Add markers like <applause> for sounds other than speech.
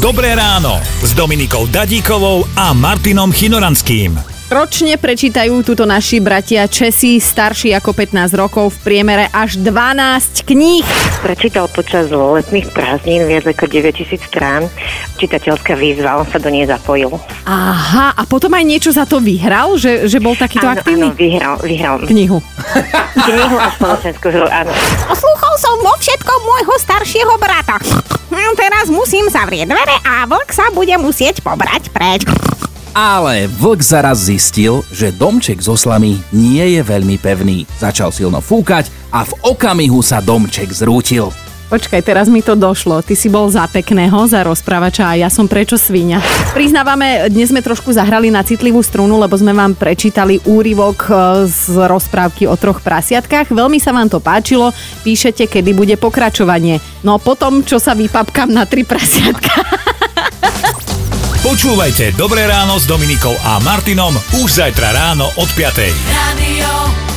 Dobré ráno s Dominikou Dadíkovou a Martinom Chinoranským. Ročne prečítajú túto naši bratia Česi starší ako 15 rokov v priemere až 12 kníh. Prečítal počas letných prázdnin viac ako 9000 strán. Čitateľská výzva, on sa do nej zapojil. Aha, a potom aj niečo za to vyhral, že, že bol takýto áno, aktívny? áno, vyhral, vyhral Knihu. knihu a spoločenskú hru, áno. Staršieho brata. Hm, Teraz musím zavrieť dvere a vlk sa bude musieť pobrať preč. Ale vlk zaraz zistil, že domček zo slamy nie je veľmi pevný. Začal silno fúkať a v okamihu sa domček zrútil. Počkaj, teraz mi to došlo. Ty si bol za pekného, za rozprávača a ja som prečo svíňa. Priznávame, dnes sme trošku zahrali na citlivú strunu, lebo sme vám prečítali úryvok e, z rozprávky o troch prasiatkách. Veľmi sa vám to páčilo, píšete, kedy bude pokračovanie. No potom, čo sa vypapkám na tri prasiatka. <laughs> Počúvajte Dobré ráno s Dominikou a Martinom už zajtra ráno od 5. Radio